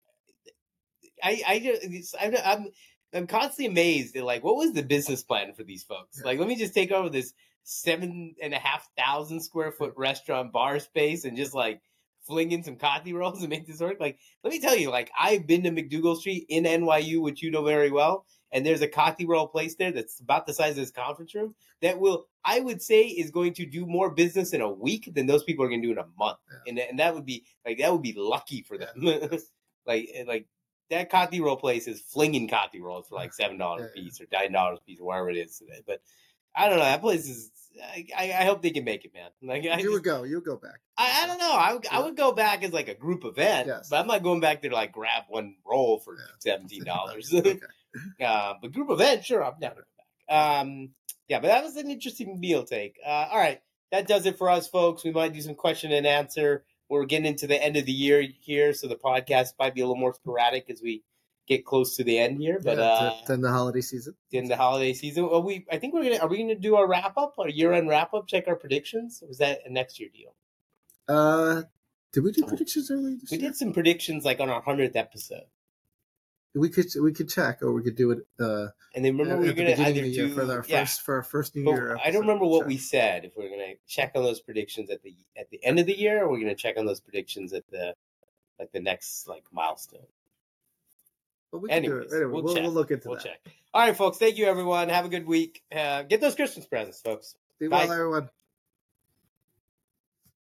A: I I just I'm I'm, I'm constantly amazed at like what was the business plan for these folks?
B: Yeah.
A: Like, let me just take over this seven and a half thousand square foot restaurant bar space and just like fling in some kati rolls and make this work. Like, let me tell you, like I've been to MacDougal Street in NYU, which you know very well, and there's a kati roll place there that's about the size of this conference room that will, I would say, is going to do more business in a week than those people are going to do in a month,
B: Yeah.
A: and and that would be like that would be lucky for them. like eh, like that kati roll place is flinging kati rolls for like seven dollars a
B: Yeah, yeah.
A: piece or nine dollars a piece, or wherever it is today. But I don't know. That place is. I, I hope they can make it, man. Like I,
B: you
A: just,
B: would go. You would go back.
A: I, I don't know. I would, I would go back as like a group event,
B: Yes.
A: but I'm not going back there to like grab one roll for
B: Yeah.
A: seventeen dollars.
B: Okay.
A: uh, but group event, sure, I'm down to go back. Um, yeah, but that was an interesting meal take. Uh, all right, that does it for us, folks. We might do some question and answer. We're getting into the end of the year here, so the podcast might be a little more sporadic as we get close to the end here. But
B: yeah,
A: uh,
B: then the holiday season.
A: in the holiday season, well, we I think we're gonna are we gonna do our wrap up, our year end wrap up, check our predictions? Or was that a next year deal?
B: Uh, did we do predictions earlier
A: We
B: year?
A: did some predictions like on our hundredth episode,
B: We could we could check, or we could do it. Uh,
A: and then remember we were gonna either do
B: for our
A: yeah,
B: first for our first New
A: but
B: Year.
A: I don't remember what
B: Check.
A: we said. If we're gonna check on those predictions at the at the end of the year, or we're gonna check on those predictions at the like the next like milestone.
B: But we can do
A: Anyways,
B: it. Anyway,
A: we'll
B: we'll, we'll look into
A: We'll
B: that.
A: check. All right, folks. Thank you, everyone. Have a good week. Uh, get those Christmas presents, folks.
B: Be
A: Bye.
B: well, everyone.